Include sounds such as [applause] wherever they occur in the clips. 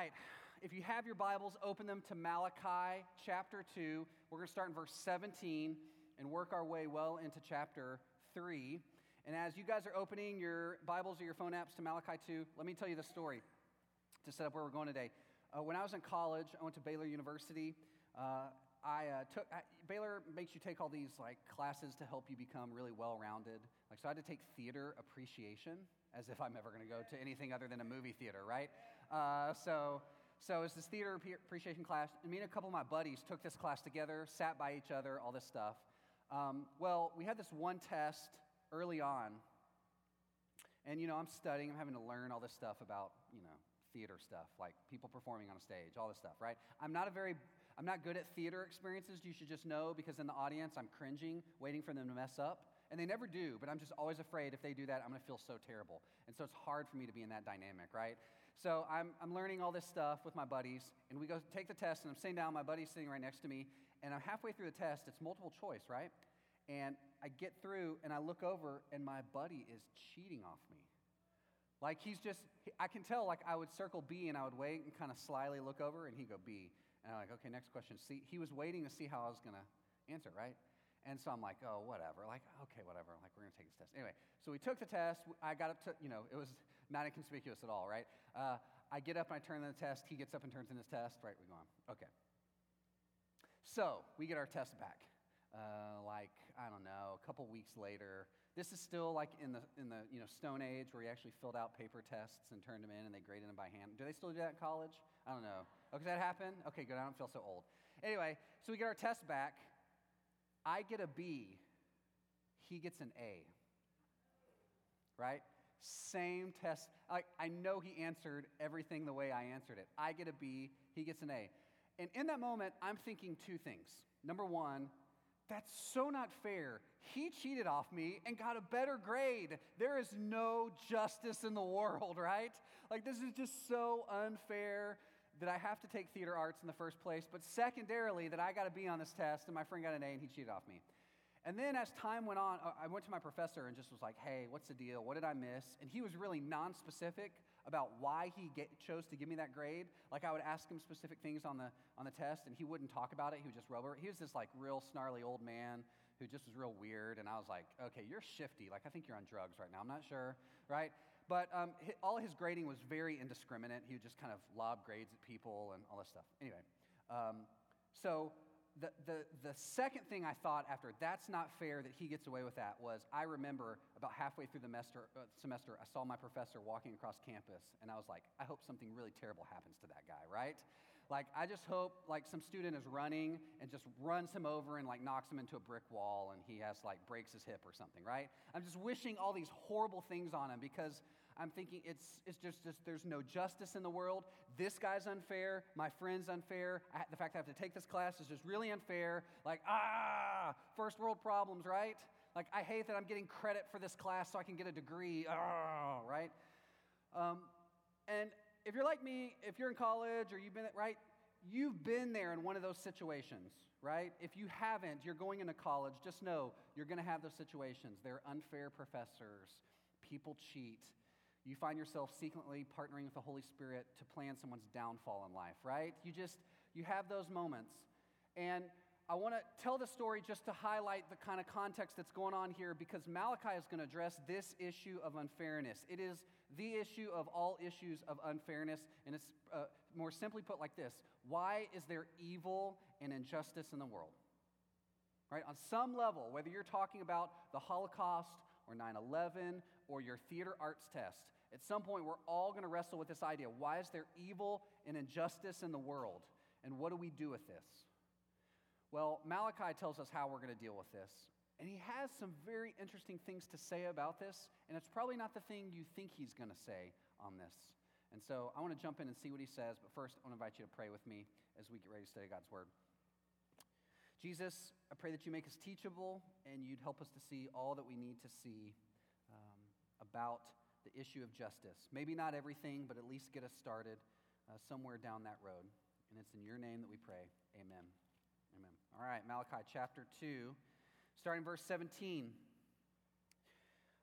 right. If you have your Bibles, open them to Malachi chapter 2. We're going to start in verse 17 and work our way well into chapter 3. And as you guys are opening your Bibles or your phone apps to Malachi 2, let me tell you the story to set up where we're going today. Uh, when I was in college, I went to Baylor University. Uh, I uh, took I, Baylor makes you take all these like classes to help you become really well-rounded. Like so, I had to take theater appreciation, as if I'm ever going to go to anything other than a movie theater, right? Uh, so, so it's this theater appreciation class, and me and a couple of my buddies took this class together, sat by each other, all this stuff. Um, well, we had this one test early on, and you know, I'm studying, I'm having to learn all this stuff about you know theater stuff, like people performing on a stage, all this stuff, right? I'm not a very, I'm not good at theater experiences. You should just know because in the audience, I'm cringing, waiting for them to mess up. And they never do, but I'm just always afraid if they do that, I'm gonna feel so terrible. And so it's hard for me to be in that dynamic, right? So I'm, I'm learning all this stuff with my buddies, and we go take the test, and I'm sitting down, my buddy's sitting right next to me, and I'm halfway through the test. It's multiple choice, right? And I get through, and I look over, and my buddy is cheating off me. Like he's just, I can tell, like I would circle B and I would wait and kind of slyly look over and he'd go B. And I'm like, okay, next question. See, he was waiting to see how I was going to answer, right? And so I'm like, oh, whatever. Like, okay, whatever. Like, we're going to take this test. Anyway, so we took the test. I got up to, you know, it was not inconspicuous at all, right? Uh, I get up and I turn in the test. He gets up and turns in his test. Right, we go on. Okay. So we get our test back uh, like I don't know, a couple weeks later. This is still like in the in the you know Stone Age where you actually filled out paper tests and turned them in and they graded them by hand. Do they still do that in college? I don't know. Okay, does that happen? Okay, good. I don't feel so old. Anyway, so we get our test back. I get a B. He gets an A. Right? Same test. Like I know he answered everything the way I answered it. I get a B. He gets an A. And in that moment, I'm thinking two things. Number one, that's so not fair. He cheated off me and got a better grade. There is no justice in the world, [laughs] right? Like, this is just so unfair that I have to take theater arts in the first place, but secondarily, that I got to be on this test and my friend got an A and he cheated off me. And then as time went on, I went to my professor and just was like, hey, what's the deal? What did I miss? And he was really non specific about why he get, chose to give me that grade. Like I would ask him specific things on the, on the test and he wouldn't talk about it. He would just rubber. He was this like real snarly old man who just was real weird. And I was like, okay, you're shifty. Like I think you're on drugs right now. I'm not sure, right? But um, all his grading was very indiscriminate. He would just kind of lob grades at people and all this stuff. Anyway, um, so the, the, the second thing I thought after that's not fair that he gets away with that was I remember about halfway through the semester, uh, semester, I saw my professor walking across campus, and I was like, I hope something really terrible happens to that guy, right? Like, I just hope like some student is running and just runs him over and like knocks him into a brick wall and he has like breaks his hip or something, right? I'm just wishing all these horrible things on him because I'm thinking it's, it's just, just there's no justice in the world. This guy's unfair. My friend's unfair. I, the fact that I have to take this class is just really unfair. Like, ah, first world problems, right? Like, I hate that I'm getting credit for this class so I can get a degree. Ah, right? Um, and if you're like me, if you're in college or you've been, right, you've been there in one of those situations, right? If you haven't, you're going into college, just know you're going to have those situations. They're unfair professors, people cheat. You find yourself secretly partnering with the Holy Spirit to plan someone's downfall in life, right? You just, you have those moments. And I want to tell the story just to highlight the kind of context that's going on here because Malachi is going to address this issue of unfairness. It is the issue of all issues of unfairness, and it's uh, more simply put like this Why is there evil and injustice in the world? Right? On some level, whether you're talking about the Holocaust or 9 11 or your theater arts test, at some point we're all going to wrestle with this idea why is there evil and injustice in the world? And what do we do with this? Well, Malachi tells us how we're going to deal with this. And he has some very interesting things to say about this, and it's probably not the thing you think he's going to say on this. And so I want to jump in and see what he says, but first I want to invite you to pray with me as we get ready to study God's word. Jesus, I pray that you make us teachable and you'd help us to see all that we need to see um, about the issue of justice. Maybe not everything, but at least get us started uh, somewhere down that road. And it's in your name that we pray. Amen. Amen. All right, Malachi chapter 2, starting verse 17.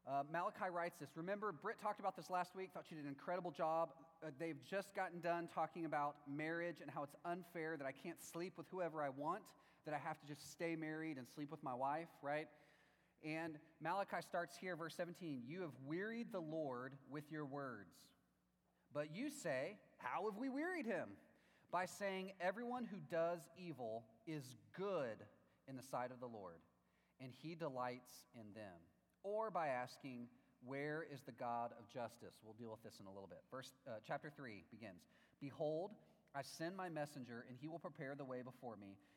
Uh, Malachi writes this. Remember, Britt talked about this last week, thought she did an incredible job. uh, they've just gotten done talking about marriage and how it's unfair that I can't sleep with whoever I want, that I have to just stay married and sleep with my wife, right? And Malachi starts here, verse 17 You have wearied the Lord with your words. But you say, How have we wearied him? By saying, Everyone who does evil is good in the sight of the Lord, and he delights in them. Or by asking, Where is the God of justice? We'll deal with this in a little bit. Verse, uh, chapter 3 begins Behold, I send my messenger, and he will prepare the way before me.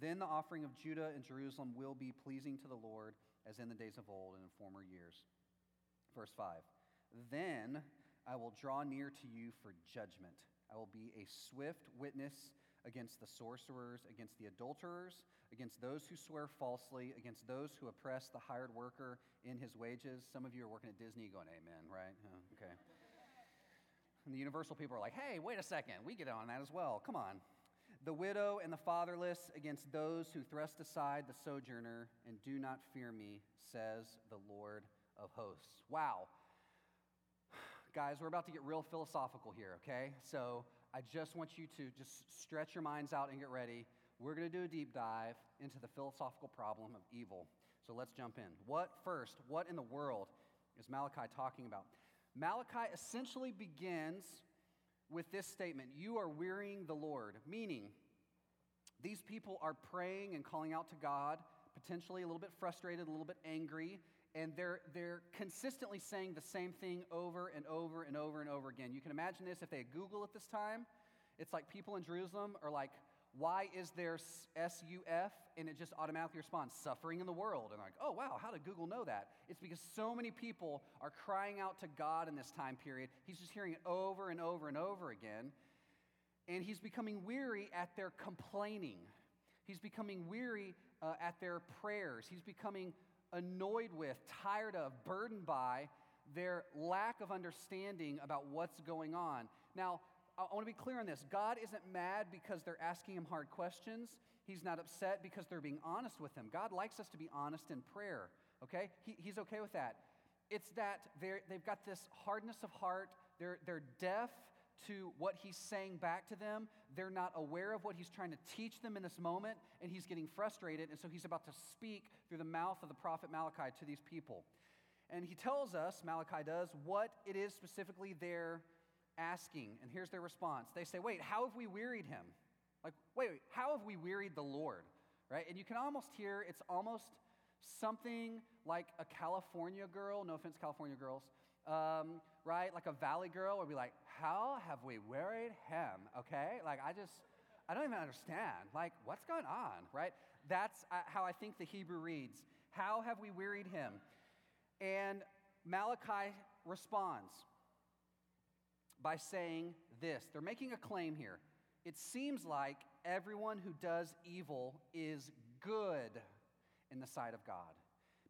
then the offering of Judah and Jerusalem will be pleasing to the Lord, as in the days of old and in former years. Verse 5 Then I will draw near to you for judgment. I will be a swift witness against the sorcerers, against the adulterers, against those who swear falsely, against those who oppress the hired worker in his wages. Some of you are working at Disney going, Amen, right? Okay. And the universal people are like, hey, wait a second, we get on that as well. Come on. The widow and the fatherless against those who thrust aside the sojourner and do not fear me, says the Lord of hosts. Wow. [sighs] Guys, we're about to get real philosophical here, okay? So I just want you to just stretch your minds out and get ready. We're going to do a deep dive into the philosophical problem of evil. So let's jump in. What first, what in the world is Malachi talking about? Malachi essentially begins with this statement You are wearying the Lord, meaning these people are praying and calling out to God, potentially a little bit frustrated, a little bit angry, and they're, they're consistently saying the same thing over and over and over and over again. You can imagine this if they had Google at this time. It's like people in Jerusalem are like, why is there SUF? And it just automatically responds, suffering in the world. And like, oh, wow, how did Google know that? It's because so many people are crying out to God in this time period. He's just hearing it over and over and over again. And he's becoming weary at their complaining. He's becoming weary uh, at their prayers. He's becoming annoyed with, tired of, burdened by their lack of understanding about what's going on. Now, I want to be clear on this. God isn't mad because they're asking him hard questions. He's not upset because they're being honest with him. God likes us to be honest in prayer, okay? He, he's okay with that. It's that they've got this hardness of heart, they're, they're deaf to what he's saying back to them. They're not aware of what he's trying to teach them in this moment, and he's getting frustrated. And so he's about to speak through the mouth of the prophet Malachi to these people. And he tells us, Malachi does, what it is specifically they're asking. And here's their response they say, Wait, how have we wearied him? Like, wait, wait, how have we wearied the Lord? Right? And you can almost hear it's almost something like a California girl, no offense, California girls, um, right? Like a valley girl would be like, How have we wearied him? Okay? Like, I just, I don't even understand. Like, what's going on, right? That's uh, how I think the Hebrew reads. How have we wearied him? And Malachi responds by saying this. They're making a claim here. It seems like everyone who does evil is good in the sight of God.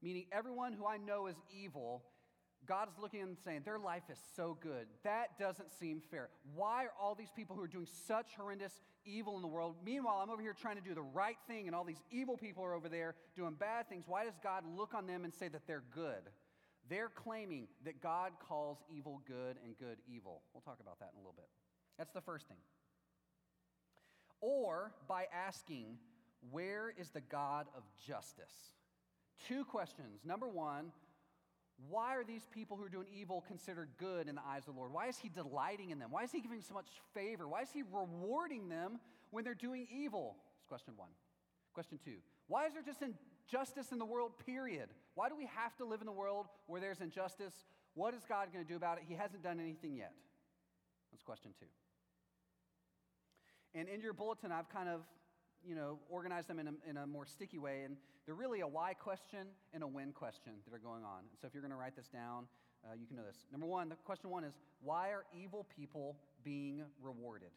Meaning, everyone who I know is evil God is looking and saying, their life is so good. That doesn't seem fair. Why are all these people who are doing such horrendous evil in the world? Meanwhile, I'm over here trying to do the right thing, and all these evil people are over there doing bad things. Why does God look on them and say that they're good? They're claiming that God calls evil good and good evil. We'll talk about that in a little bit. That's the first thing. Or by asking, where is the God of justice? Two questions. Number one, why are these people who are doing evil considered good in the eyes of the Lord? Why is He delighting in them? Why is He giving so much favor? Why is He rewarding them when they're doing evil? That's question one. Question two Why is there just injustice in the world, period? Why do we have to live in the world where there's injustice? What is God going to do about it? He hasn't done anything yet. That's question two. And in your bulletin, I've kind of you know, organize them in a, in a more sticky way. And they're really a why question and a when question that are going on. And so if you're going to write this down, uh, you can know this. Number one, the question one is why are evil people being rewarded?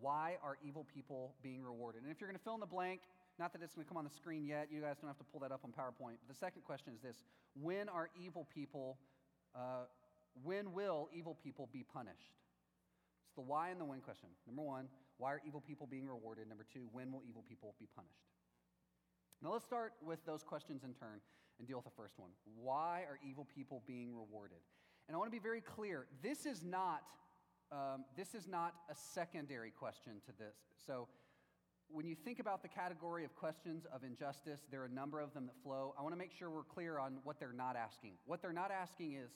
Why are evil people being rewarded? And if you're going to fill in the blank, not that it's going to come on the screen yet, you guys don't have to pull that up on PowerPoint. But the second question is this When are evil people, uh, when will evil people be punished? It's the why and the when question. Number one, why are evil people being rewarded? Number two, when will evil people be punished? Now let's start with those questions in turn and deal with the first one. Why are evil people being rewarded? And I want to be very clear this is not, um, this is not a secondary question to this. So when you think about the category of questions of injustice, there are a number of them that flow. I want to make sure we're clear on what they're not asking. What they're not asking is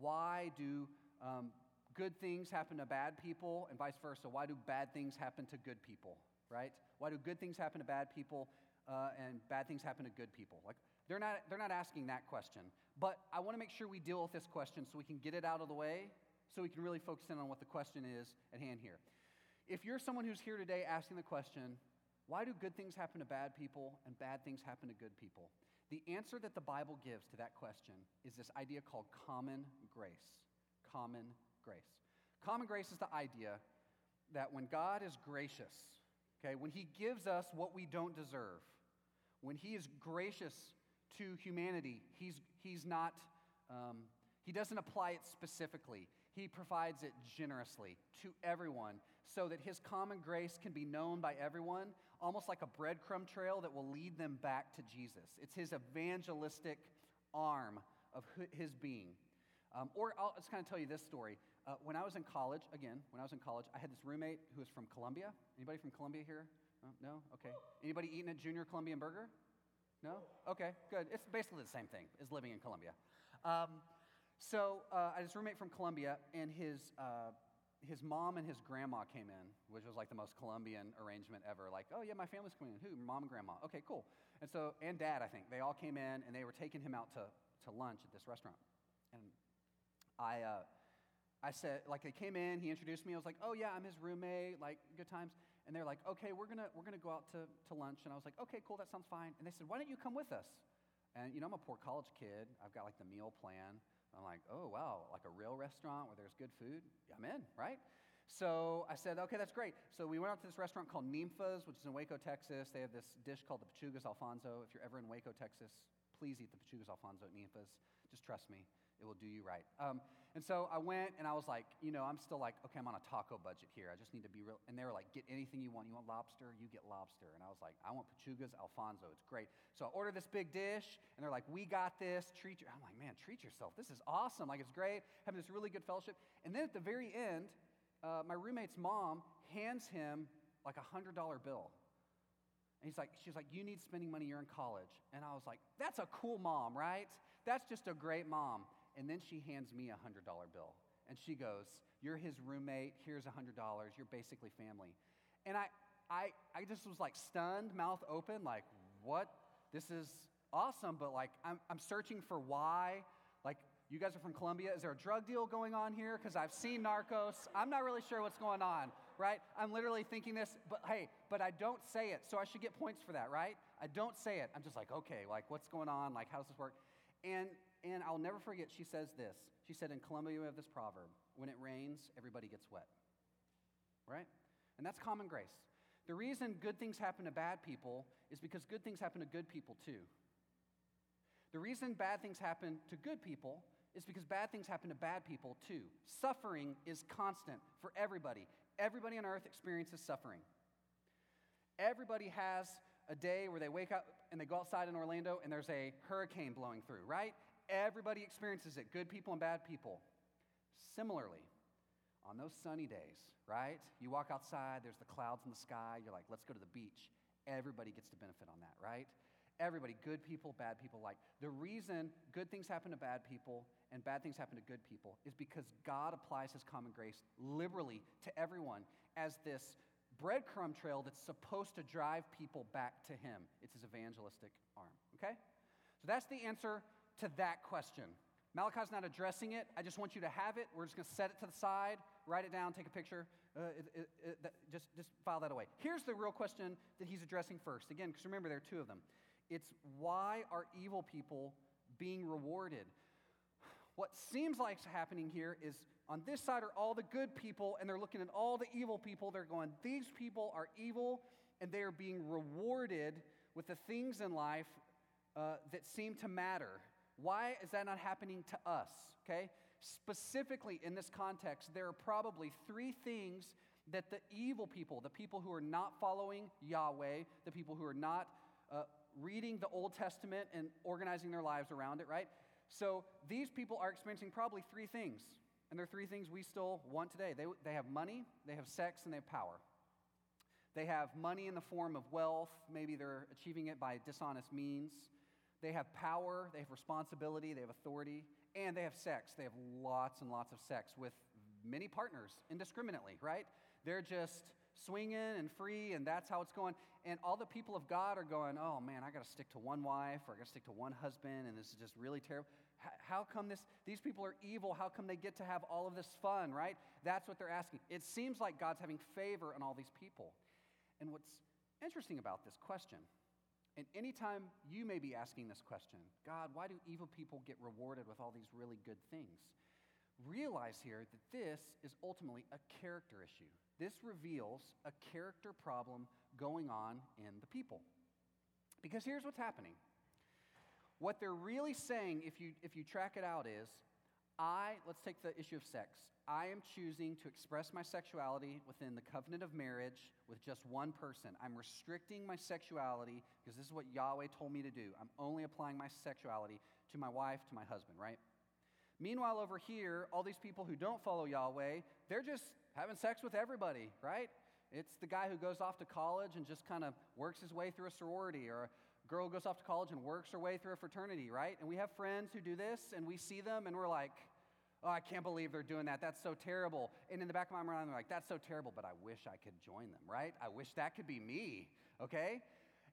why do um, good things happen to bad people and vice versa? Why do bad things happen to good people, right? Why do good things happen to bad people uh, and bad things happen to good people? Like, they're not, they're not asking that question. But I want to make sure we deal with this question so we can get it out of the way so we can really focus in on what the question is at hand here. If you're someone who's here today asking the question, why do good things happen to bad people and bad things happen to good people? The answer that the Bible gives to that question is this idea called common grace. Common grace. Common grace is the idea that when God is gracious, okay, when He gives us what we don't deserve, when He is gracious to humanity, He's, he's not, um, He doesn't apply it specifically. He provides it generously to everyone so that His common grace can be known by everyone, almost like a breadcrumb trail that will lead them back to Jesus. It's His evangelistic arm of His being. Um, or I'll just kind of tell you this story. Uh, when I was in college, again, when I was in college, I had this roommate who was from Colombia. Anybody from Colombia here? No? Okay. Anybody eating a junior Columbian burger? No? Okay, good. It's basically the same thing as living in Colombia. Um, so uh, I had this roommate from Colombia, and his, uh, his mom and his grandma came in, which was like the most Colombian arrangement ever. Like, oh yeah, my family's coming in. Who? Mom and grandma. Okay, cool. And so, and dad, I think, they all came in, and they were taking him out to, to lunch at this restaurant. And I, uh, I said, like, they came in, he introduced me. I was like, oh yeah, I'm his roommate, like, good times. And they're like, okay, we're gonna, we're gonna go out to, to lunch. And I was like, okay, cool, that sounds fine. And they said, why don't you come with us? And, you know, I'm a poor college kid. I've got like the meal plan. I'm like, oh, wow, like a real restaurant where there's good food? I'm in, right? So I said, okay, that's great. So we went out to this restaurant called Ninfa's, which is in Waco, Texas. They have this dish called the Pechugas Alfonso. If you're ever in Waco, Texas, please eat the Pechugas Alfonso at Ninfa's. Just trust me, it will do you right. Um, and so I went and I was like, you know, I'm still like, okay, I'm on a taco budget here. I just need to be real. And they were like, get anything you want. You want lobster? You get lobster. And I was like, I want Pechugas, Alfonso. It's great. So I ordered this big dish and they're like, we got this. Treat you. I'm like, man, treat yourself. This is awesome. Like, it's great. Having this really good fellowship. And then at the very end, uh, my roommate's mom hands him like a $100 bill. And he's like, she's like, you need spending money, you're in college. And I was like, that's a cool mom, right? That's just a great mom. And then she hands me a $100 bill. And she goes, You're his roommate. Here's a $100. You're basically family. And I, I, I just was like stunned, mouth open, like, What? This is awesome, but like, I'm, I'm searching for why. Like, you guys are from Colombia. Is there a drug deal going on here? Because I've seen Narcos. I'm not really sure what's going on, right? I'm literally thinking this, but hey, but I don't say it, so I should get points for that, right? I don't say it. I'm just like, okay, like, what's going on? Like, how does this work? And and I'll never forget, she says this. She said, In Colombia, we have this proverb when it rains, everybody gets wet. Right? And that's common grace. The reason good things happen to bad people is because good things happen to good people too. The reason bad things happen to good people is because bad things happen to bad people too. Suffering is constant for everybody. Everybody on earth experiences suffering. Everybody has a day where they wake up and they go outside in Orlando and there's a hurricane blowing through, right? Everybody experiences it, good people and bad people. Similarly, on those sunny days, right? You walk outside, there's the clouds in the sky, you're like, let's go to the beach. Everybody gets to benefit on that, right? Everybody, good people, bad people, like. The reason good things happen to bad people and bad things happen to good people is because God applies his common grace liberally to everyone as this breadcrumb trail that's supposed to drive people back to him. It's his evangelistic arm, okay? So that's the answer to that question. Malachi's not addressing it. I just want you to have it. We're just going to set it to the side, write it down, take a picture, uh, it, it, it, that, just, just file that away. Here's the real question that he's addressing first. Again, because remember, there are two of them. It's why are evil people being rewarded? What seems like happening here is on this side are all the good people, and they're looking at all the evil people. They're going, these people are evil, and they are being rewarded with the things in life uh, that seem to matter. Why is that not happening to us? Okay? Specifically in this context, there are probably three things that the evil people, the people who are not following Yahweh, the people who are not uh, reading the Old Testament and organizing their lives around it, right? So these people are experiencing probably three things. And there are three things we still want today. They, they have money, they have sex, and they have power. They have money in the form of wealth. Maybe they're achieving it by dishonest means. They have power, they have responsibility, they have authority, and they have sex. They have lots and lots of sex with many partners indiscriminately, right? They're just swinging and free, and that's how it's going. And all the people of God are going, oh man, I got to stick to one wife or I got to stick to one husband, and this is just really terrible. How come this, these people are evil? How come they get to have all of this fun, right? That's what they're asking. It seems like God's having favor on all these people. And what's interesting about this question, and anytime you may be asking this question, God, why do evil people get rewarded with all these really good things? Realize here that this is ultimately a character issue. This reveals a character problem going on in the people. Because here's what's happening. What they're really saying, if you, if you track it out, is I, let's take the issue of sex. I am choosing to express my sexuality within the covenant of marriage with just one person. I'm restricting my sexuality because this is what Yahweh told me to do. I'm only applying my sexuality to my wife, to my husband, right? Meanwhile, over here, all these people who don't follow Yahweh, they're just having sex with everybody, right? It's the guy who goes off to college and just kind of works his way through a sorority, or girl goes off to college and works her way through a fraternity, right? And we have friends who do this, and we see them, and we're like, oh, I can't believe they're doing that. That's so terrible. And in the back of my mind, I'm like, that's so terrible, but I wish I could join them, right? I wish that could be me, okay?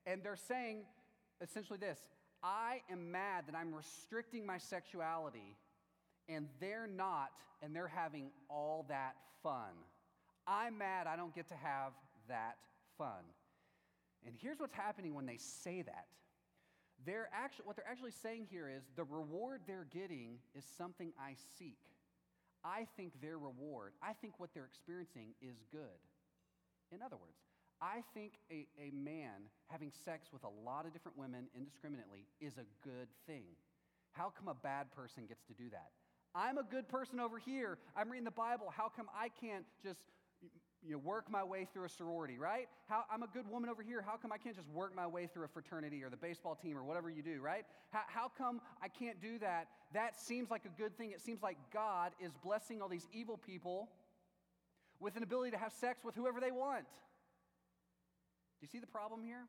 And they're saying essentially this I am mad that I'm restricting my sexuality, and they're not, and they're having all that fun. I'm mad I don't get to have that fun. And here's what's happening when they say that. They're actually, what they're actually saying here is the reward they're getting is something I seek. I think their reward, I think what they're experiencing is good. In other words, I think a, a man having sex with a lot of different women indiscriminately is a good thing. How come a bad person gets to do that? I'm a good person over here. I'm reading the Bible. How come I can't just you know, work my way through a sorority, right? How, I'm a good woman over here. How come I can't just work my way through a fraternity or the baseball team or whatever you do, right? How, how come I can't do that? That seems like a good thing. It seems like God is blessing all these evil people with an ability to have sex with whoever they want. Do you see the problem here?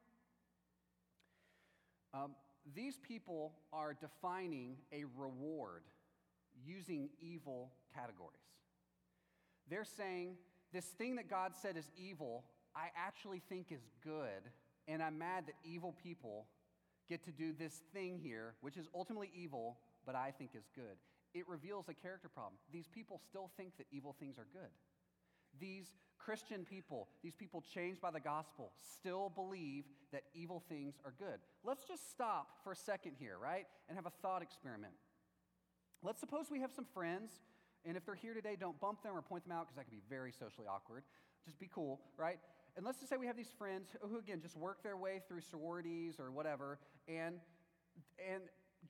Um, these people are defining a reward using evil categories. They're saying, this thing that God said is evil, I actually think is good, and I'm mad that evil people get to do this thing here, which is ultimately evil, but I think is good. It reveals a character problem. These people still think that evil things are good. These Christian people, these people changed by the gospel, still believe that evil things are good. Let's just stop for a second here, right? And have a thought experiment. Let's suppose we have some friends and if they're here today, don't bump them or point them out because that could be very socially awkward. Just be cool, right? And let's just say we have these friends who, again, just work their way through sororities or whatever. And, and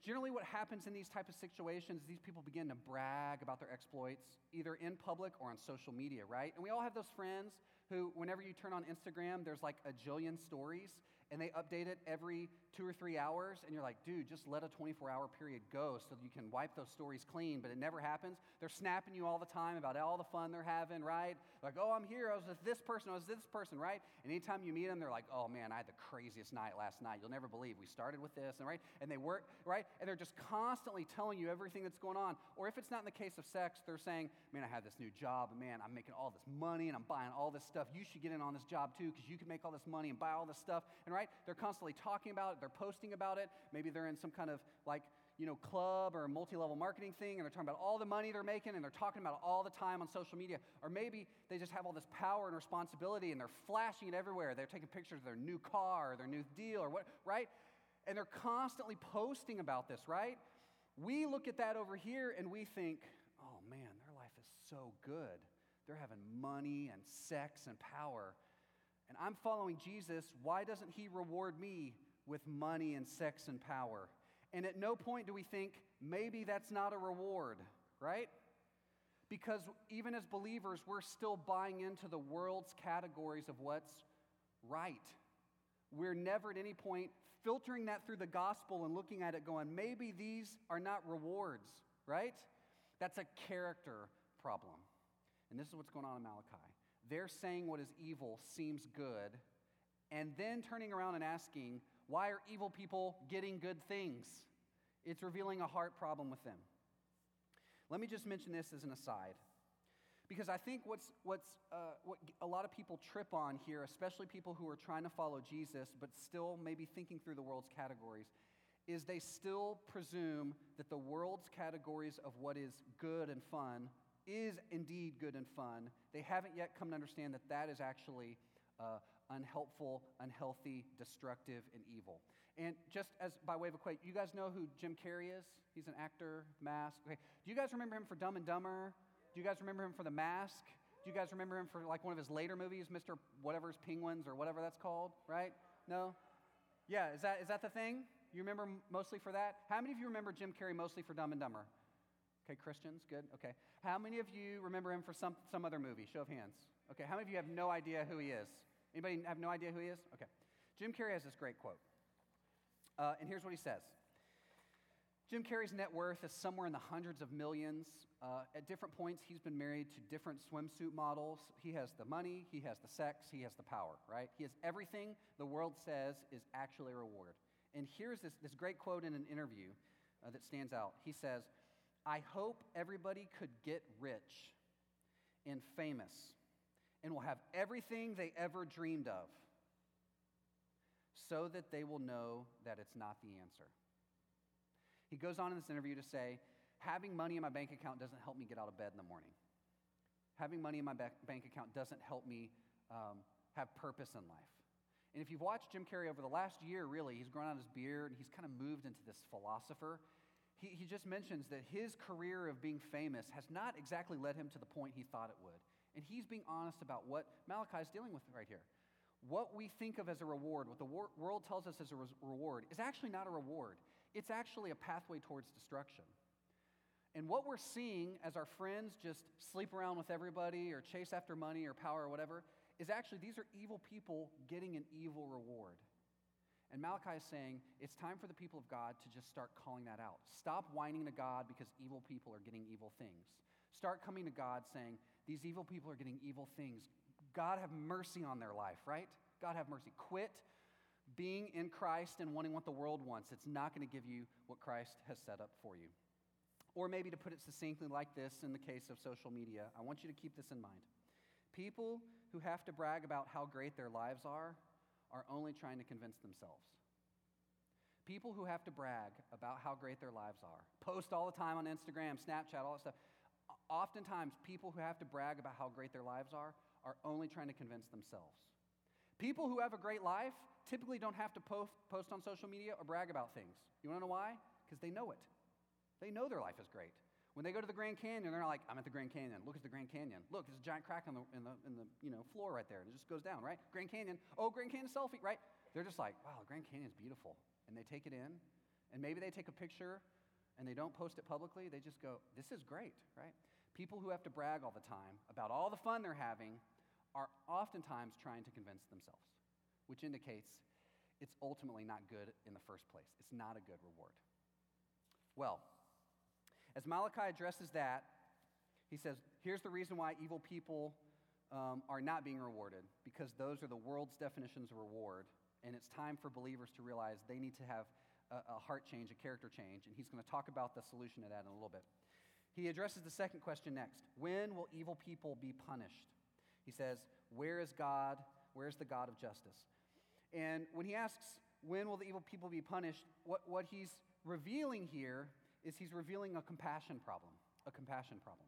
generally, what happens in these type of situations, is these people begin to brag about their exploits, either in public or on social media, right? And we all have those friends who, whenever you turn on Instagram, there's like a jillion stories and they update it every two or three hours, and you're like, dude, just let a 24 hour period go so you can wipe those stories clean, but it never happens. They're snapping you all the time about all the fun they're having, right? Like, oh, I'm here, I was with this person, I was this person, right? And anytime you meet them, they're like, oh man, I had the craziest night last night. You'll never believe we started with this, and right? And they work, right? And they're just constantly telling you everything that's going on. Or if it's not in the case of sex, they're saying, man, I have this new job, and man, I'm making all this money, and I'm buying all this stuff. You should get in on this job too, because you can make all this money and buy all this stuff. And right? They're constantly talking about it, they're posting about it. Maybe they're in some kind of like, you know, club or multi-level marketing thing and they're talking about all the money they're making and they're talking about it all the time on social media. Or maybe they just have all this power and responsibility and they're flashing it everywhere. They're taking pictures of their new car or their new deal or what, right? And they're constantly posting about this, right? We look at that over here and we think, oh man, their life is so good. They're having money and sex and power. And I'm following Jesus. Why doesn't he reward me with money and sex and power? And at no point do we think maybe that's not a reward, right? Because even as believers, we're still buying into the world's categories of what's right. We're never at any point filtering that through the gospel and looking at it going, maybe these are not rewards, right? That's a character problem. And this is what's going on in Malachi. They're saying what is evil seems good, and then turning around and asking, why are evil people getting good things? It's revealing a heart problem with them. Let me just mention this as an aside. Because I think what's, what's, uh, what a lot of people trip on here, especially people who are trying to follow Jesus but still maybe thinking through the world's categories, is they still presume that the world's categories of what is good and fun is indeed good and fun. They haven't yet come to understand that that is actually uh, unhelpful, unhealthy, destructive, and evil. And just as by way of a quote, you guys know who Jim Carrey is? He's an actor, mask. Okay. Do you guys remember him for Dumb and Dumber? Do you guys remember him for The Mask? Do you guys remember him for like one of his later movies, Mr. Whatever's Penguins or whatever that's called, right? No? Yeah, is that, is that the thing? You remember mostly for that? How many of you remember Jim Carrey mostly for Dumb and Dumber? Okay, Christians, good. Okay. How many of you remember him for some, some other movie? Show of hands. Okay, how many of you have no idea who he is? Anybody have no idea who he is? Okay. Jim Carrey has this great quote. Uh, and here's what he says Jim Carrey's net worth is somewhere in the hundreds of millions. Uh, at different points, he's been married to different swimsuit models. He has the money, he has the sex, he has the power, right? He has everything the world says is actually a reward. And here's this, this great quote in an interview uh, that stands out. He says, I hope everybody could get rich and famous and will have everything they ever dreamed of so that they will know that it's not the answer. He goes on in this interview to say, having money in my bank account doesn't help me get out of bed in the morning. Having money in my bank account doesn't help me um, have purpose in life. And if you've watched Jim Carrey over the last year, really, he's grown out his beard and he's kind of moved into this philosopher. He, he just mentions that his career of being famous has not exactly led him to the point he thought it would. And he's being honest about what Malachi is dealing with right here. What we think of as a reward, what the wor- world tells us as a re- reward, is actually not a reward it's actually a pathway towards destruction. And what we're seeing as our friends just sleep around with everybody or chase after money or power or whatever is actually these are evil people getting an evil reward. And Malachi is saying it's time for the people of God to just start calling that out. Stop whining to God because evil people are getting evil things. Start coming to God saying, These evil people are getting evil things. God have mercy on their life, right? God have mercy. Quit being in Christ and wanting what the world wants. It's not going to give you what Christ has set up for you. Or maybe to put it succinctly like this in the case of social media, I want you to keep this in mind. People who have to brag about how great their lives are are only trying to convince themselves. People who have to brag about how great their lives are, post all the time on Instagram, Snapchat, all that stuff. Oftentimes, people who have to brag about how great their lives are are only trying to convince themselves. People who have a great life typically don't have to post, on social media or brag about things. You want to know why? Because they know it. They know their life is great. When they go to the Grand Canyon, they're not like, I'm at the Grand Canyon. Look at the Grand Canyon. Look, there's a giant crack in the, in the, in the you know, floor right there, and it just goes down, right? Grand Canyon. Oh, Grand Canyon selfie, right? They're just like, wow, Grand Canyon's beautiful. And they take it in, and maybe they take a picture and they don't post it publicly. They just go, this is great, right? People who have to brag all the time about all the fun they're having are oftentimes trying to convince themselves which indicates it's ultimately not good in the first place. It's not a good reward. Well, as Malachi addresses that, he says, here's the reason why evil people um, are not being rewarded, because those are the world's definitions of reward. And it's time for believers to realize they need to have a, a heart change, a character change. And he's going to talk about the solution to that in a little bit. He addresses the second question next When will evil people be punished? He says, Where is God? Where's the God of justice? And when he asks, when will the evil people be punished, what, what he's revealing here is he's revealing a compassion problem. A compassion problem.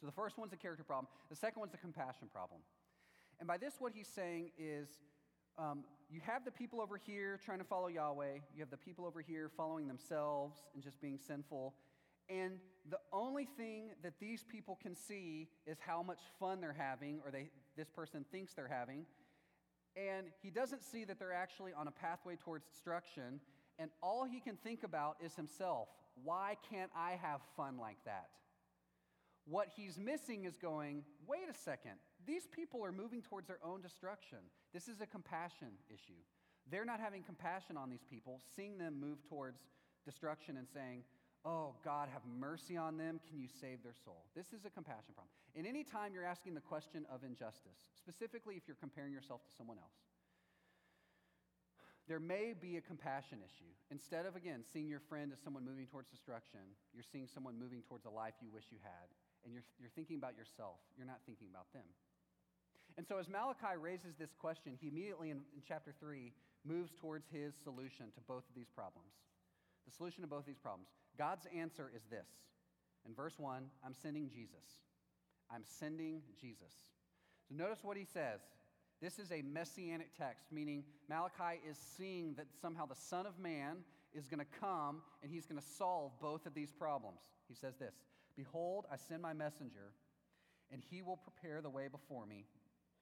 So the first one's a character problem, the second one's a compassion problem. And by this, what he's saying is um, you have the people over here trying to follow Yahweh, you have the people over here following themselves and just being sinful. And the only thing that these people can see is how much fun they're having, or they, this person thinks they're having. And he doesn't see that they're actually on a pathway towards destruction. And all he can think about is himself. Why can't I have fun like that? What he's missing is going, wait a second, these people are moving towards their own destruction. This is a compassion issue. They're not having compassion on these people, seeing them move towards destruction and saying, Oh, God, have mercy on them. Can you save their soul? This is a compassion problem. And any time you're asking the question of injustice, specifically if you're comparing yourself to someone else, there may be a compassion issue. Instead of, again, seeing your friend as someone moving towards destruction, you're seeing someone moving towards a life you wish you had. And you're, you're thinking about yourself, you're not thinking about them. And so, as Malachi raises this question, he immediately in, in chapter 3 moves towards his solution to both of these problems. The solution to both of these problems. God's answer is this. In verse 1, I'm sending Jesus. I'm sending Jesus. So notice what he says. This is a messianic text, meaning Malachi is seeing that somehow the Son of Man is going to come and he's going to solve both of these problems. He says this Behold, I send my messenger, and he will prepare the way before me.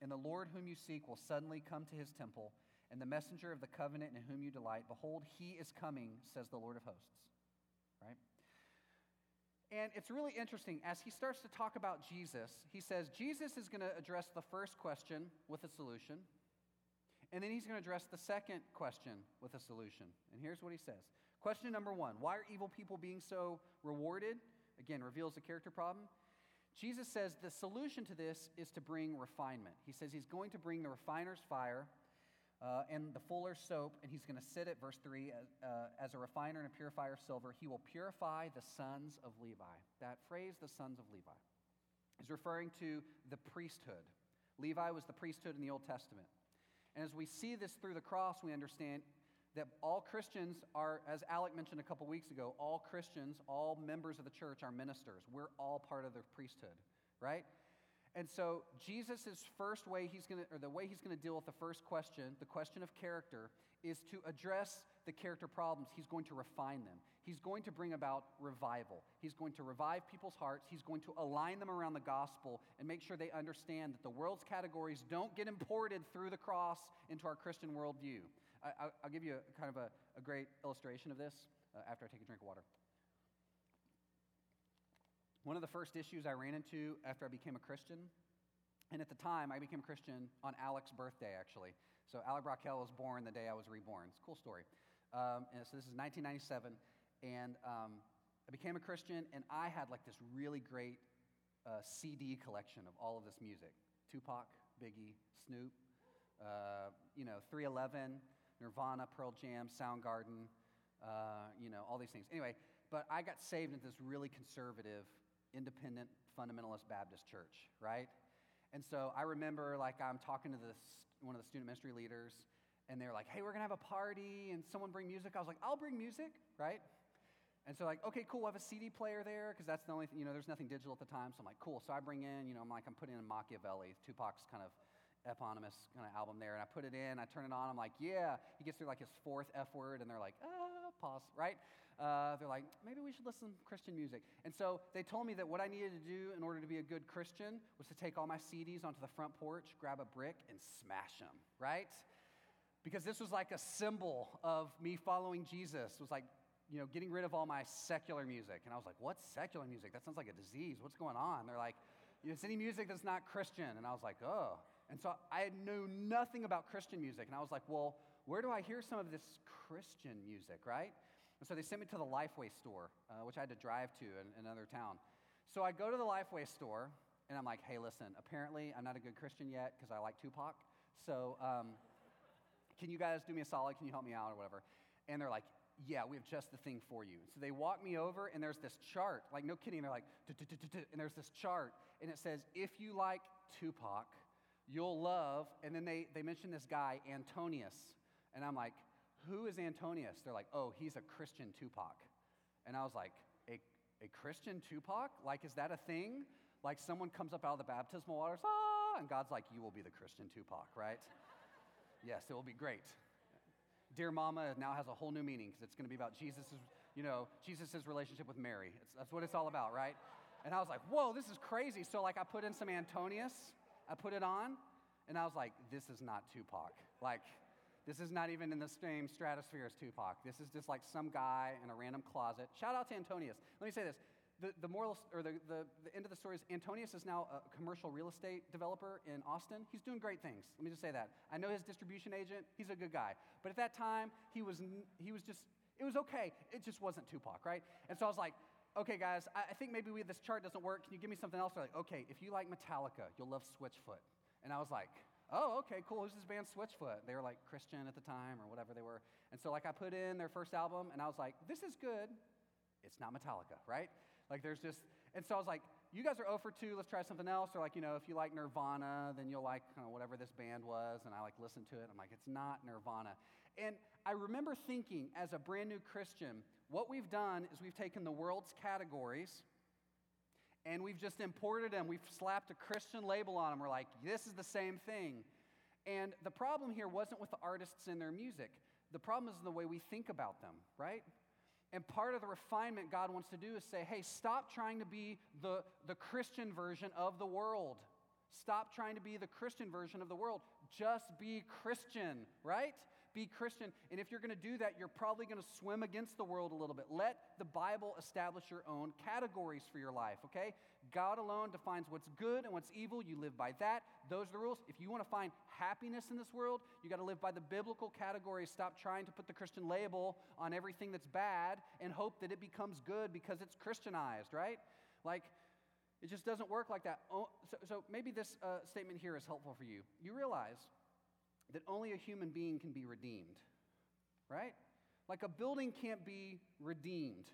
And the Lord whom you seek will suddenly come to his temple, and the messenger of the covenant in whom you delight, behold, he is coming, says the Lord of hosts. Right? And it's really interesting. As he starts to talk about Jesus, he says Jesus is going to address the first question with a solution. And then he's going to address the second question with a solution. And here's what he says Question number one Why are evil people being so rewarded? Again, reveals a character problem. Jesus says the solution to this is to bring refinement. He says he's going to bring the refiner's fire uh, and the fuller's soap, and he's going to sit at, verse 3, uh, as a refiner and a purifier of silver. He will purify the sons of Levi. That phrase, the sons of Levi, is referring to the priesthood. Levi was the priesthood in the Old Testament. And as we see this through the cross, we understand that all Christians are, as Alec mentioned a couple weeks ago, all Christians, all members of the church are ministers. We're all part of the priesthood, right? And so Jesus' first way he's going to, or the way he's going to deal with the first question, the question of character, is to address the character problems. He's going to refine them. He's going to bring about revival. He's going to revive people's hearts. He's going to align them around the gospel and make sure they understand that the world's categories don't get imported through the cross into our Christian worldview. I, will give you a, kind of a, a, great illustration of this uh, after I take a drink of water. One of the first issues I ran into after I became a Christian, and at the time I became a Christian on Alec's birthday, actually. So Alec Brockel was born the day I was reborn. It's a cool story. Um, and so this is 1997, and um, I became a Christian, and I had like this really great uh, CD collection of all of this music Tupac, Biggie, Snoop, uh, you know, 311, Nirvana, Pearl Jam, Soundgarden, uh, you know, all these things. Anyway, but I got saved into this really conservative, independent, fundamentalist Baptist church, right? And so I remember, like, I'm talking to this one of the student ministry leaders, and they're like, "Hey, we're gonna have a party, and someone bring music." I was like, "I'll bring music," right? And so, like, okay, cool, I have a CD player there because that's the only thing, you know, there's nothing digital at the time. So I'm like, cool. So I bring in, you know, I'm like, I'm putting in Makaveli, Tupac's kind of eponymous kind of album there, and I put it in, I turn it on, I'm like, yeah. He gets through like his fourth F word, and they're like, ah, pause, right? Uh, they're like, maybe we should listen to Christian music. And so they told me that what I needed to do in order to be a good Christian was to take all my CDs onto the front porch, grab a brick, and smash them, right? Because this was like a symbol of me following Jesus. It was like, you know, getting rid of all my secular music. And I was like, what's secular music? That sounds like a disease. What's going on? They're like, it's any music that's not Christian. And I was like, oh. And so I knew nothing about Christian music. And I was like, well, where do I hear some of this Christian music, right? And so they sent me to the Lifeway store, uh, which I had to drive to in, in another town. So I go to the Lifeway store, and I'm like, hey, listen, apparently I'm not a good Christian yet because I like Tupac. So um, can you guys do me a solid? Can you help me out or whatever? And they're like, yeah, we have just the thing for you. So they walk me over, and there's this chart. Like, no kidding. They're like, and there's this chart, and it says, if you like Tupac, you'll love. And then they, they mention this guy, Antonius. And I'm like, who is Antonius? They're like, oh, he's a Christian Tupac. And I was like, a, a Christian Tupac? Like, is that a thing? Like, someone comes up out of the baptismal waters, ah, and God's like, you will be the Christian Tupac, right? [laughs] yes, it will be great. Dear Mama now has a whole new meaning because it's going to be about Jesus' you know, Jesus' relationship with Mary. It's, that's what it's all about, right? And I was like, whoa, this is crazy. So, like, I put in some Antonius, I put it on, and I was like, this is not Tupac. Like, this is not even in the same stratosphere as Tupac. This is just like some guy in a random closet. Shout out to Antonius. Let me say this. The, the moral, or the, the, the end of the story is Antonius is now a commercial real estate developer in Austin. He's doing great things. Let me just say that. I know his distribution agent. He's a good guy. But at that time, he was, he was just, it was okay. It just wasn't Tupac, right? And so I was like, okay, guys, I, I think maybe we, this chart doesn't work. Can you give me something else? They're like, okay, if you like Metallica, you'll love Switchfoot. And I was like, oh, okay, cool. Who's this band Switchfoot? They were like Christian at the time or whatever they were. And so, like, I put in their first album and I was like, this is good. It's not Metallica, right? Like, there's just, and so I was like, you guys are 0 for 2, let's try something else. Or, like, you know, if you like Nirvana, then you'll like whatever this band was. And I like listened to it. I'm like, it's not Nirvana. And I remember thinking as a brand new Christian, what we've done is we've taken the world's categories and we've just imported them. We've slapped a Christian label on them. We're like, this is the same thing. And the problem here wasn't with the artists and their music. The problem is in the way we think about them, right? And part of the refinement God wants to do is say, hey, stop trying to be the, the Christian version of the world. Stop trying to be the Christian version of the world. Just be Christian, right? Be Christian. And if you're going to do that, you're probably going to swim against the world a little bit. Let the Bible establish your own categories for your life, okay? God alone defines what's good and what's evil. You live by that. Those are the rules. If you want to find happiness in this world, you got to live by the biblical categories. Stop trying to put the Christian label on everything that's bad and hope that it becomes good because it's Christianized, right? Like, it just doesn't work like that. Oh, so, so maybe this uh, statement here is helpful for you. You realize that only a human being can be redeemed, right? Like a building can't be redeemed.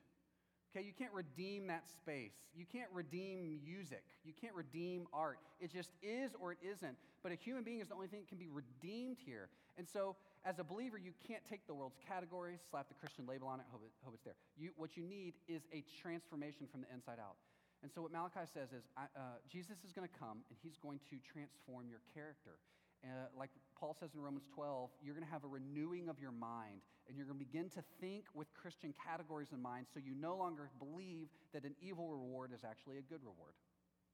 Okay, you can't redeem that space. You can't redeem music. You can't redeem art. It just is or it isn't. But a human being is the only thing that can be redeemed here. And so, as a believer, you can't take the world's categories, slap the Christian label on it, hope, it, hope it's there. You, what you need is a transformation from the inside out. And so, what Malachi says is uh, Jesus is going to come and he's going to transform your character. Uh, like Paul says in Romans 12, you're going to have a renewing of your mind, and you're going to begin to think with Christian categories in mind so you no longer believe that an evil reward is actually a good reward.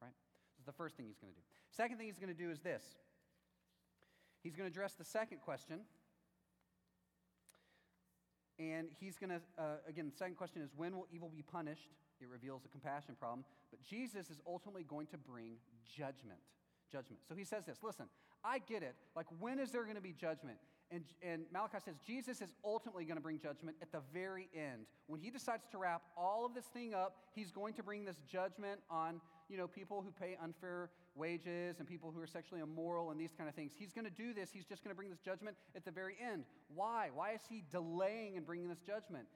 Right? This is the first thing he's going to do. Second thing he's going to do is this he's going to address the second question. And he's going to, uh, again, the second question is when will evil be punished? It reveals a compassion problem. But Jesus is ultimately going to bring judgment. Judgment. So he says this listen, I get it. Like, when is there going to be judgment? And, and Malachi says Jesus is ultimately going to bring judgment at the very end. When he decides to wrap all of this thing up, he's going to bring this judgment on, you know, people who pay unfair wages and people who are sexually immoral and these kind of things. He's going to do this. He's just going to bring this judgment at the very end. Why? Why is he delaying and bringing this judgment?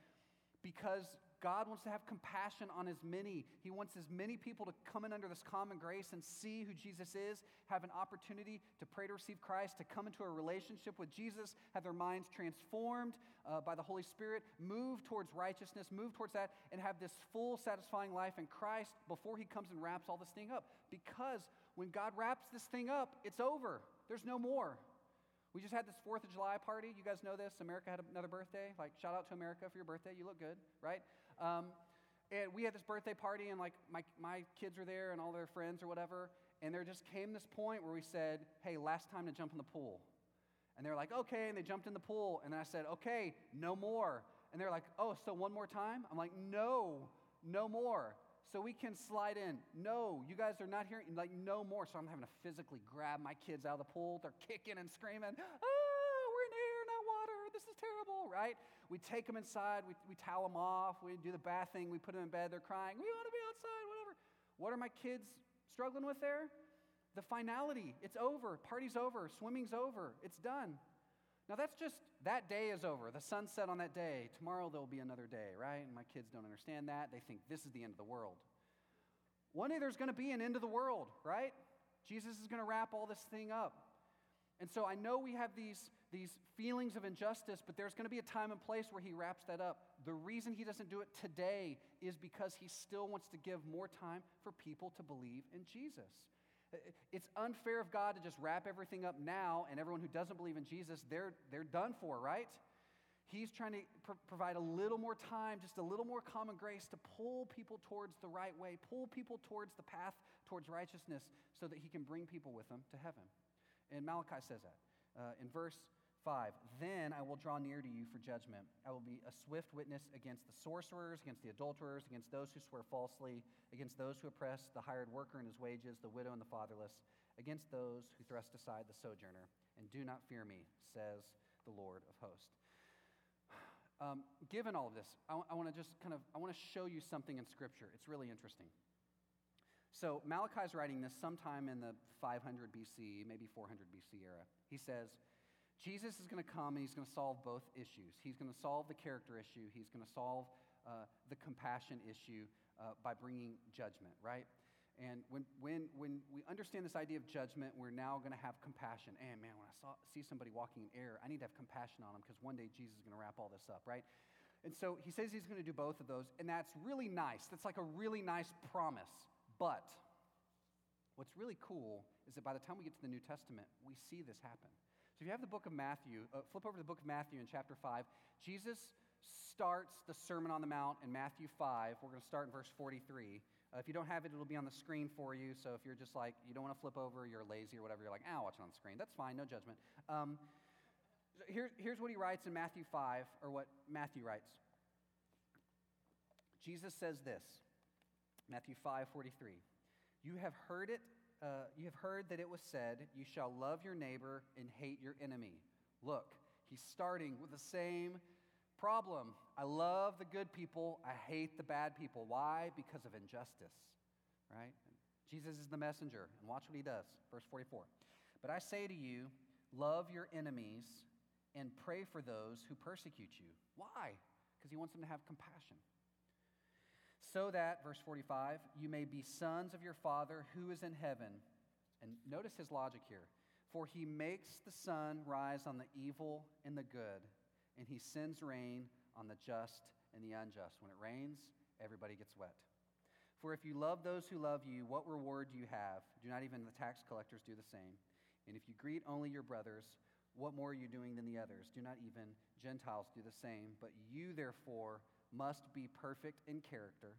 Because God wants to have compassion on as many. He wants as many people to come in under this common grace and see who Jesus is, have an opportunity to pray to receive Christ, to come into a relationship with Jesus, have their minds transformed uh, by the Holy Spirit, move towards righteousness, move towards that, and have this full, satisfying life in Christ before He comes and wraps all this thing up. Because when God wraps this thing up, it's over. There's no more. We just had this 4th of July party. You guys know this. America had another birthday. Like, shout out to America for your birthday. You look good, right? Um, and we had this birthday party, and like my, my kids were there and all their friends or whatever. And there just came this point where we said, hey, last time to jump in the pool. And they're like, okay. And they jumped in the pool. And then I said, okay, no more. And they're like, oh, so one more time? I'm like, no, no more. So we can slide in. No, you guys are not hearing, like, no more. So I'm having to physically grab my kids out of the pool. They're kicking and screaming, ah, we're in here, no water. This is terrible, right? We take them inside, we, we towel them off, we do the bath thing, we put them in bed, they're crying, we want to be outside, whatever. What are my kids struggling with there? The finality. It's over. Party's over. Swimming's over. It's done. Now, that's just that day is over. The sun set on that day. Tomorrow there'll be another day, right? And my kids don't understand that. They think this is the end of the world. One day there's going to be an end of the world, right? Jesus is going to wrap all this thing up. And so I know we have these, these feelings of injustice, but there's going to be a time and place where he wraps that up. The reason he doesn't do it today is because he still wants to give more time for people to believe in Jesus. It's unfair of God to just wrap everything up now, and everyone who doesn't believe in Jesus, they're, they're done for, right? He's trying to pr- provide a little more time, just a little more common grace to pull people towards the right way, pull people towards the path towards righteousness so that he can bring people with him to heaven. And Malachi says that. Uh, in verse 5, then I will draw near to you for judgment. I will be a swift witness against the sorcerers, against the adulterers, against those who swear falsely, against those who oppress the hired worker and his wages, the widow and the fatherless, against those who thrust aside the sojourner. And do not fear me, says the Lord of hosts. Um, given all of this, I, want to just kind of I want to show you something in Scripture. It's really interesting. So Malachi is writing this sometime in the 500 BC, maybe 400 BC era. He says, Jesus is going to come and he's going to solve both issues. He's going to solve the character issue. He's going to solve uh, the compassion issue uh, by bringing judgment, right? And when, when, when we understand this idea of judgment, we're now going to have compassion. And man, when I saw, see somebody walking in error, I need to have compassion on them because one day Jesus is going to wrap all this up, right? And so he says he's going to do both of those, and that's really nice. That's like a really nice promise. But what's really cool is that by the time we get to the New Testament, we see this happen. If you have the book of Matthew, uh, flip over to the book of Matthew in chapter 5. Jesus starts the Sermon on the Mount in Matthew 5. We're going to start in verse 43. Uh, if you don't have it, it'll be on the screen for you. So if you're just like, you don't want to flip over, you're lazy or whatever, you're like, ah, watch it on the screen. That's fine, no judgment. Um, here, here's what he writes in Matthew 5, or what Matthew writes. Jesus says this, Matthew 5, 43. You have heard it, uh, you have heard that it was said, You shall love your neighbor and hate your enemy. Look, he's starting with the same problem. I love the good people, I hate the bad people. Why? Because of injustice, right? Jesus is the messenger, and watch what he does. Verse 44. But I say to you, love your enemies and pray for those who persecute you. Why? Because he wants them to have compassion. So that, verse 45, you may be sons of your Father who is in heaven. And notice his logic here. For he makes the sun rise on the evil and the good and he sends rain on the just and the unjust. When it rains, everybody gets wet. For if you love those who love you, what reward do you have? Do not even the tax collectors do the same? And if you greet only your brothers, what more are you doing than the others? Do not even Gentiles do the same? But you, therefore, must be perfect in character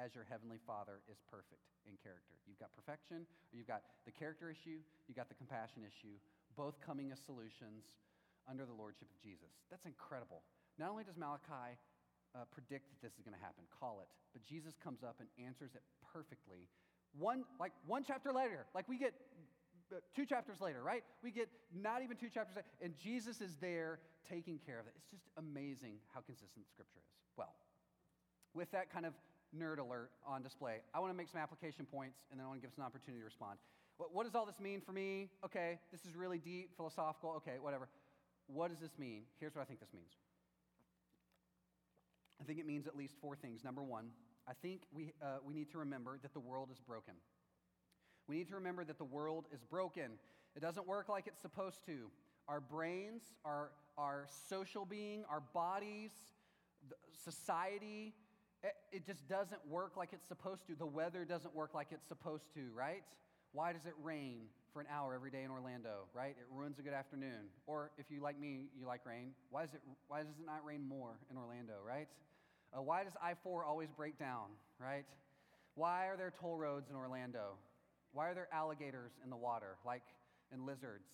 as your heavenly Father is perfect in character. You've got perfection, or you've got the character issue, you've got the compassion issue, both coming as solutions under the lordship of Jesus. That's incredible. Not only does Malachi uh, predict that this is going to happen, call it, but Jesus comes up and answers it perfectly. One, like one chapter later, like we get two chapters later, right? We get not even two chapters later, and Jesus is there taking care of it. It's just amazing how consistent Scripture is. Well, with that kind of nerd alert on display, I want to make some application points, and then I want to give us an opportunity to respond. What, what does all this mean for me? Okay, this is really deep, philosophical. Okay, whatever. What does this mean? Here's what I think this means. I think it means at least four things. Number one, I think we, uh, we need to remember that the world is broken. We need to remember that the world is broken. It doesn't work like it's supposed to. Our brains, our, our social being, our bodies, society, it, it just doesn't work like it's supposed to. The weather doesn't work like it's supposed to, right? Why does it rain for an hour every day in Orlando, right? It ruins a good afternoon. Or if you like me, you like rain. Why, is it, why does it not rain more in Orlando, right? Uh, why does I 4 always break down, right? Why are there toll roads in Orlando? Why are there alligators in the water, like, and lizards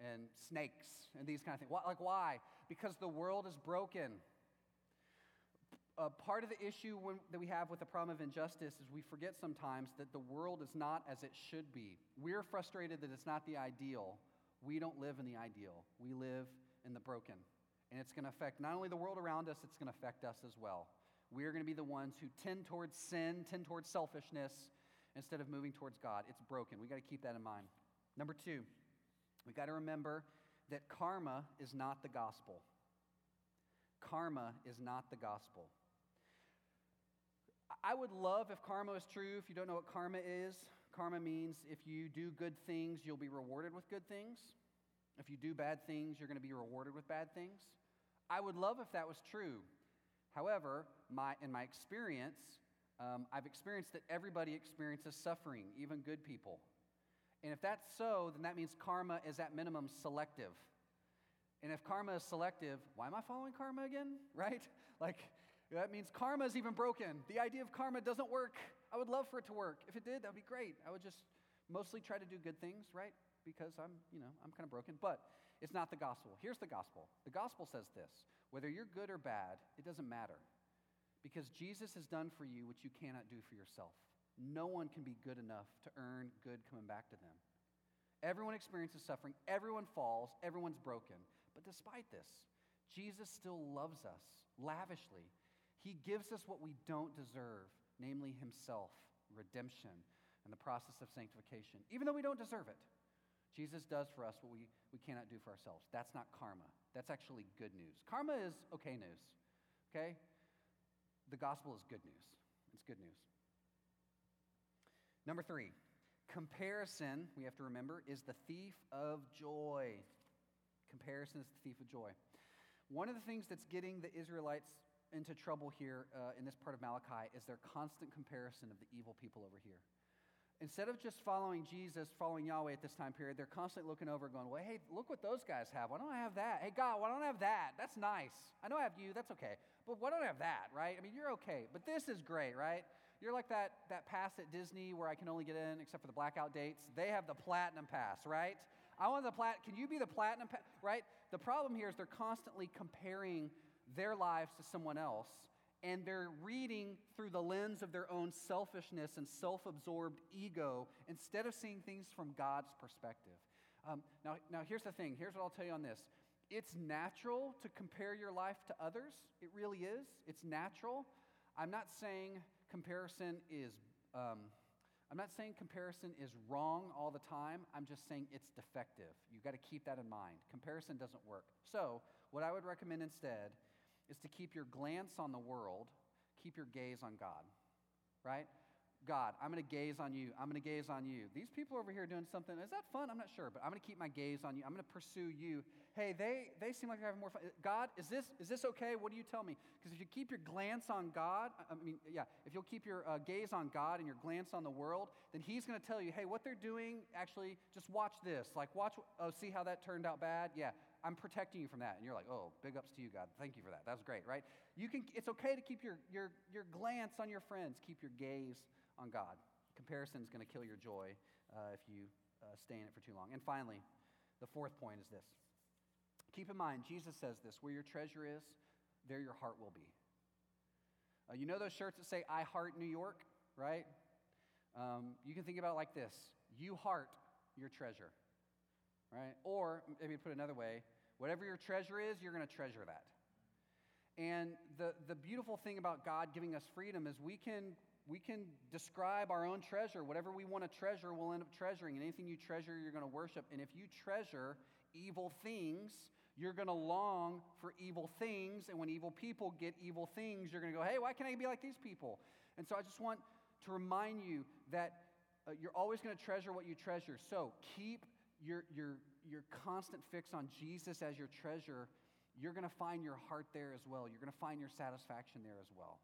and snakes and these kind of things? Why, like, why? Because the world is broken uh, part of the issue when, that we have with the problem of injustice is we forget sometimes that the world is not as it should be. We're frustrated that it's not the ideal. We don't live in the ideal, we live in the broken. And it's going to affect not only the world around us, it's going to affect us as well. We're going to be the ones who tend towards sin, tend towards selfishness, instead of moving towards God. It's broken. We've got to keep that in mind. Number two, we've got to remember that karma is not the gospel. Karma is not the gospel. I would love if karma is true. If you don't know what karma is, karma means if you do good things, you'll be rewarded with good things. If you do bad things, you're going to be rewarded with bad things. I would love if that was true. However, my, in my experience, um, I've experienced that everybody experiences suffering, even good people. And if that's so, then that means karma is at minimum selective. And if karma is selective, why am I following karma again? [laughs] Right? Like, that means karma is even broken. The idea of karma doesn't work. I would love for it to work. If it did, that would be great. I would just mostly try to do good things, right? Because I'm, you know, I'm kind of broken. But it's not the gospel. Here's the gospel the gospel says this whether you're good or bad, it doesn't matter. Because Jesus has done for you what you cannot do for yourself. No one can be good enough to earn good coming back to them. Everyone experiences suffering, everyone falls, everyone's broken. But despite this, Jesus still loves us lavishly. He gives us what we don't deserve, namely Himself, redemption, and the process of sanctification, even though we don't deserve it. Jesus does for us what we, we cannot do for ourselves. That's not karma. That's actually good news. Karma is okay news, okay? The gospel is good news. It's good news. Number three, comparison, we have to remember, is the thief of joy. Comparison is the thief of joy. One of the things that's getting the Israelites into trouble here uh, in this part of Malachi is their constant comparison of the evil people over here. Instead of just following Jesus, following Yahweh at this time period, they're constantly looking over, going, Well, hey, look what those guys have. Why don't I have that? Hey, God, why don't I have that? That's nice. I know I have you. That's okay. But why don't I have that, right? I mean, you're okay. But this is great, right? You're like that, that pass at Disney where I can only get in except for the blackout dates. They have the platinum pass, right? I want the plat. Can you be the platinum pass, right? The problem here is they're constantly comparing their lives to someone else and they're reading through the lens of their own selfishness and self absorbed ego instead of seeing things from God's perspective. Um, now, now, here's the thing here's what I'll tell you on this it's natural to compare your life to others, it really is. It's natural. I'm not saying comparison is. Um, I'm not saying comparison is wrong all the time. I'm just saying it's defective. You've got to keep that in mind. Comparison doesn't work. So, what I would recommend instead is to keep your glance on the world, keep your gaze on God, right? God, I'm going to gaze on you. I'm going to gaze on you. These people over here doing something, is that fun? I'm not sure, but I'm going to keep my gaze on you. I'm going to pursue you. Hey, they, they seem like they're having more fun. God, is this, is this okay? What do you tell me? Because if you keep your glance on God, I mean, yeah, if you'll keep your uh, gaze on God and your glance on the world, then He's going to tell you, hey, what they're doing, actually, just watch this. Like, watch, oh, see how that turned out bad? Yeah, I'm protecting you from that. And you're like, oh, big ups to you, God. Thank you for that. That was great, right? You can, it's okay to keep your, your, your glance on your friends, keep your gaze on God. Comparison is going to kill your joy uh, if you uh, stay in it for too long. And finally, the fourth point is this. Keep in mind, Jesus says this where your treasure is, there your heart will be. Uh, you know those shirts that say, I heart New York, right? Um, you can think about it like this you heart your treasure right? Or maybe put another way, whatever your treasure is, you're going to treasure that. And the, the beautiful thing about God giving us freedom is we can, we can describe our own treasure. Whatever we want to treasure, we'll end up treasuring. And anything you treasure, you're going to worship. And if you treasure evil things, you're going to long for evil things. And when evil people get evil things, you're going to go, hey, why can't I be like these people? And so I just want to remind you that uh, you're always going to treasure what you treasure. So keep your, your, your constant fix on Jesus as your treasure, you're going to find your heart there as well. You're going to find your satisfaction there as well.